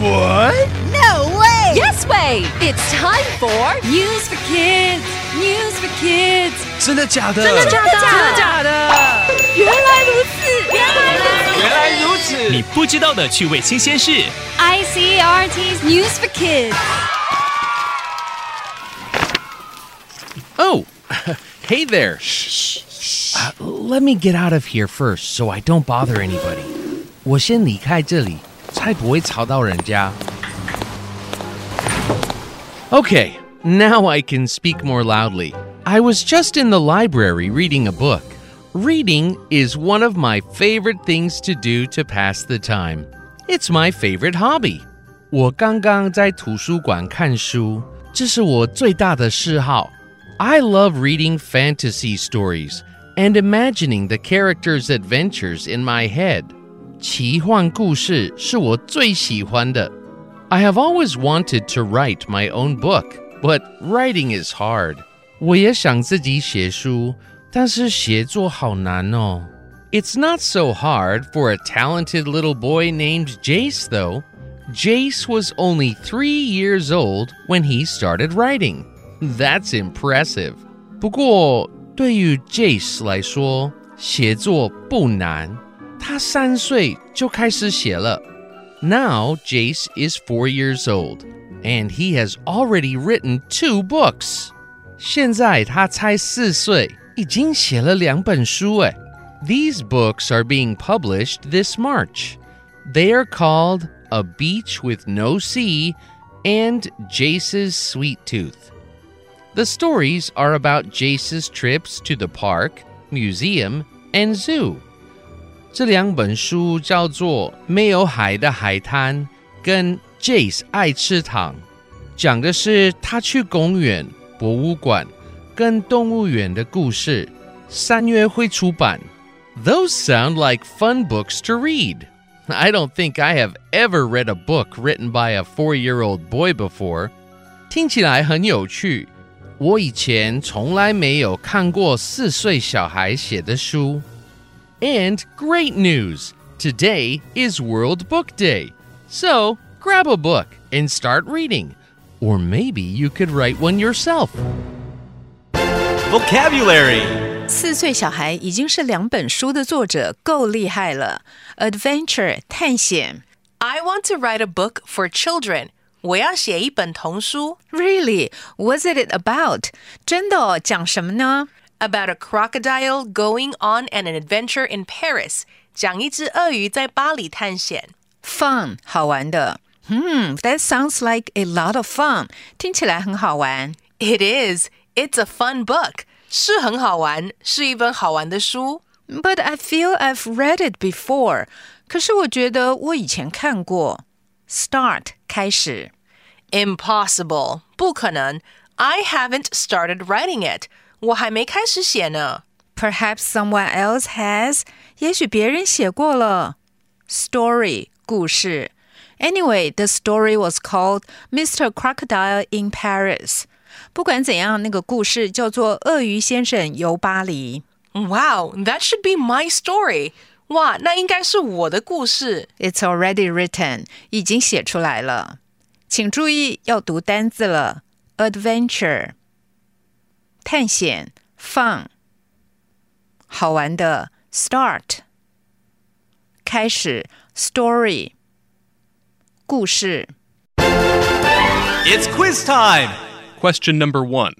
What? No way! Yes way! It's time for News for Kids. News for Kids. 真的假的？真的假的？真的假的？原来如此，原来如此。原来如此。你不知道的趣味新鲜事。 ICRT's News for Kids. Oh, hey there. Shh. Uh, let me get out of here first so I don't bother anybody. 我先离开这里， 才不会吵到人家。Okay, now I can speak more loudly. I was just in the library reading a book. Reading is one of my favorite things to do to pass the time. It's my favorite hobby. 我刚刚在图书馆看书，这是我最大的嗜好。I love reading fantasy stories and imagining the characters' adventures in my head. 奇幻故事是我最喜欢的。I have always wanted to write my own book, but writing is hard. 我也想自己写书，但是写作好难哦。It's not so hard for a talented little boy named Jace, though. Jace was only three years old when he started writing. That's impressive. 不过，对于 Jace 来说，写作不难。 他三岁就开始写了。Now Jace is four years old, and he has already written two books. 现在他才四岁，已经写了两本书哎。These books are being published this March. They are called A Beach with No Sea and Jace's Sweet Tooth. The stories are about Jace's trips to the park, museum, and zoo. 这两本书叫做《没有海的海滩》跟《Jace 爱吃糖》，讲的是他去公园、博物馆跟动物园的故事。三月会出版。Those sound like fun books to read. I don't think I have ever read a book written by a four-year-old boy before. 听起来很有趣。我以前从来没有看过四岁小孩写的书。And great news! Today is World Book Day. So grab a book and start reading. Or maybe you could write one yourself. Vocabulary. 四岁小孩已经是两本书的作者，够厉害了。Adventure 探险 I want to write a book for children. 我要写一本童书 Really? What's it about? 真的哦，讲什么呢 about a crocodile going on an adventure in Paris. 讲一只鳄鱼在巴黎探险。 ？Fun 好玩的。Hmm, that sounds like a lot of fun. 听起来很好玩。 It is. It's a fun book. 是很好玩，是一本好玩的书。 But I feel I've read it before. 可是我觉得我以前看过。Start 开始。 Impossible. 不可能。I haven't started writing it. 我还没开始写呢。 Perhaps someone else has. 也许别人写过了。Story 故事。Anyway, the story was called Mr. Crocodile in Paris. 不管怎样，那个故事叫做《鳄鱼先生游巴黎》。 Wow, that should be my story. 哇，那应该是我的故事。 It's already written，已经写出来了。请注意要读单字了：adventure， 探险，fun，好玩的；start，开始；story，故事。 It's quiz time. Question number one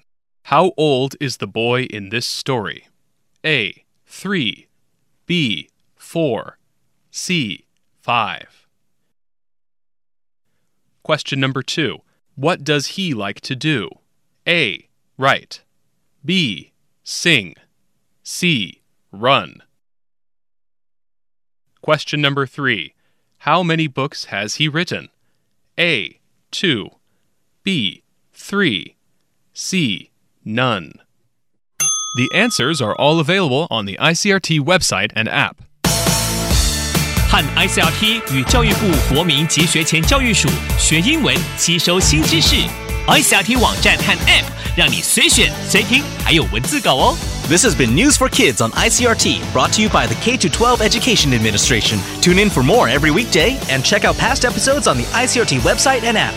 How old is the boy in this story? A. 3. B. 4. C. 5. Question number two What does he like to do? A. Write. B. Sing. C. Run. Question number three How many books has he written? A. 2. B. 3. C. None. The answers are all available on the ICRT website and app. 和 ICRT 与教育部国民及学前教育署学英文，吸收新知识。ICRT 网站和 App 让你随选随听，还有文字稿哦。 This has been News for Kids on ICRT, brought to you by the K 12 Education Administration. Tune in for more every weekday and check out past episodes on the ICRT website and app.